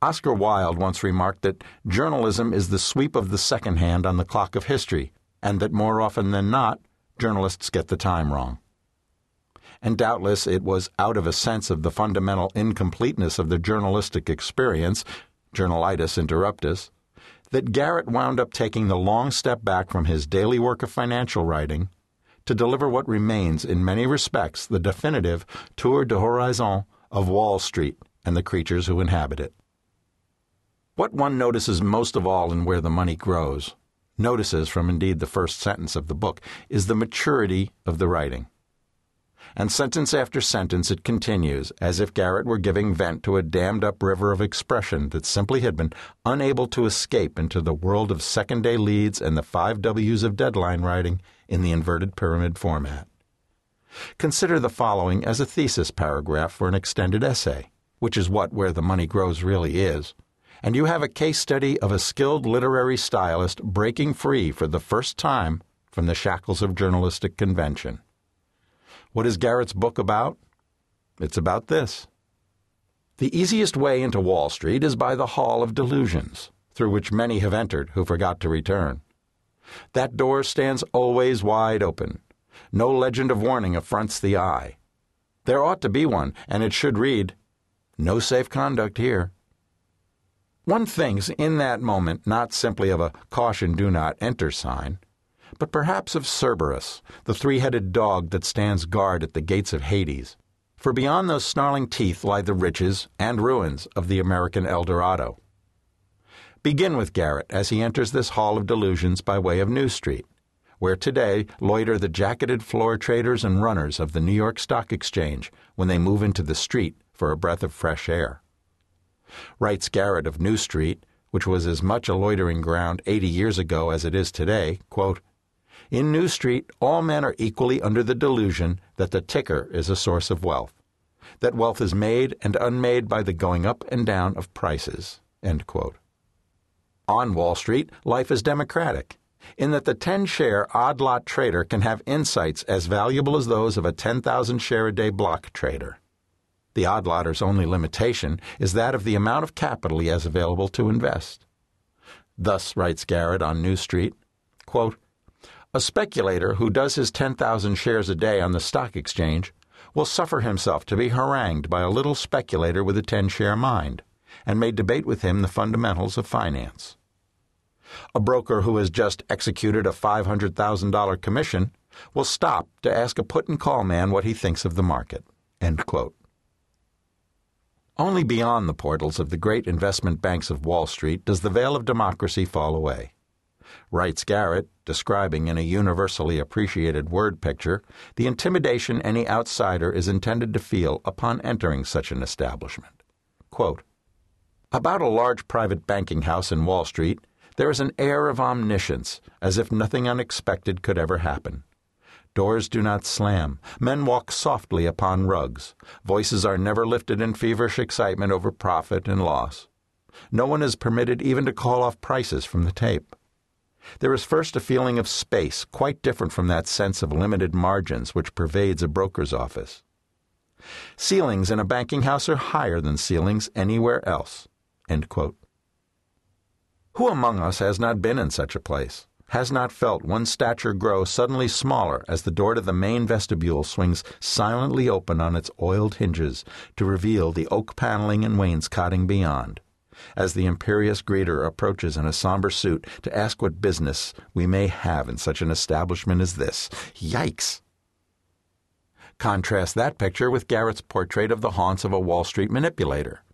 Oscar Wilde once remarked that journalism is the sweep of the second hand on the clock of history, and that more often than not, journalists get the time wrong. And doubtless it was out of a sense of the fundamental incompleteness of the journalistic experience, journalitis interruptus, that Garrett wound up taking the long step back from his daily work of financial writing to deliver what remains, in many respects, the definitive tour de horizon of Wall Street and the creatures who inhabit it. What one notices most of all in Where the Money Grows, notices from indeed the first sentence of the book, is the maturity of the writing. And sentence after sentence it continues, as if Garrett were giving vent to a dammed up river of expression that simply had been unable to escape into the world of second day leads and the five W's of deadline writing in the inverted pyramid format. Consider the following as a thesis paragraph for an extended essay, which is what Where the Money Grows really is and you have a case study of a skilled literary stylist breaking free for the first time from the shackles of journalistic convention. What is Garrett's book about? It's about this. The easiest way into Wall Street is by the Hall of Delusions, through which many have entered who forgot to return. That door stands always wide open. No legend of warning affronts the eye. There ought to be one, and it should read, No safe conduct here. One thinks in that moment not simply of a caution do not enter sign, but perhaps of Cerberus, the three headed dog that stands guard at the gates of Hades. For beyond those snarling teeth lie the riches and ruins of the American El Dorado. Begin with Garrett as he enters this hall of delusions by way of New Street, where today loiter the jacketed floor traders and runners of the New York Stock Exchange when they move into the street for a breath of fresh air. Writes Garrett of New Street, which was as much a loitering ground 80 years ago as it is today, quote, In New Street, all men are equally under the delusion that the ticker is a source of wealth, that wealth is made and unmade by the going up and down of prices. On Wall Street, life is democratic, in that the 10 share odd lot trader can have insights as valuable as those of a 10,000 share a day block trader. The odd-lotter's only limitation is that of the amount of capital he has available to invest. Thus, writes Garrett on New Street, quote, A speculator who does his 10,000 shares a day on the stock exchange will suffer himself to be harangued by a little speculator with a 10 share mind, and may debate with him the fundamentals of finance. A broker who has just executed a $500,000 commission will stop to ask a put and call man what he thinks of the market. End quote. Only beyond the portals of the great investment banks of Wall Street does the veil of democracy fall away. Writes Garrett, describing in a universally appreciated word picture the intimidation any outsider is intended to feel upon entering such an establishment. Quote, About a large private banking house in Wall Street, there is an air of omniscience, as if nothing unexpected could ever happen. Doors do not slam. Men walk softly upon rugs. Voices are never lifted in feverish excitement over profit and loss. No one is permitted even to call off prices from the tape. There is first a feeling of space quite different from that sense of limited margins which pervades a broker's office. Ceilings in a banking house are higher than ceilings anywhere else. Who among us has not been in such a place? Has not felt one's stature grow suddenly smaller as the door to the main vestibule swings silently open on its oiled hinges to reveal the oak paneling and wainscoting beyond, as the imperious greeter approaches in a somber suit to ask what business we may have in such an establishment as this. Yikes! Contrast that picture with Garrett's portrait of the haunts of a Wall Street manipulator.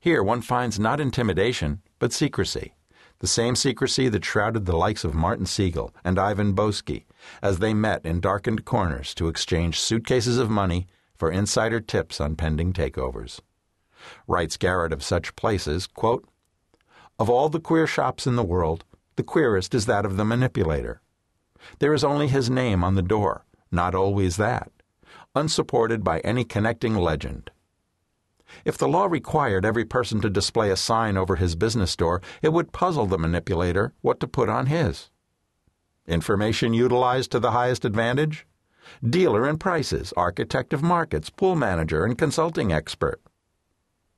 Here one finds not intimidation, but secrecy the same secrecy that shrouded the likes of Martin Siegel and Ivan Boesky as they met in darkened corners to exchange suitcases of money for insider tips on pending takeovers. Writes Garrett of such places, quote, Of all the queer shops in the world, the queerest is that of the manipulator. There is only his name on the door, not always that, unsupported by any connecting legend. If the law required every person to display a sign over his business door, it would puzzle the manipulator what to put on his. Information utilized to the highest advantage? Dealer in prices, architect of markets, pool manager, and consulting expert.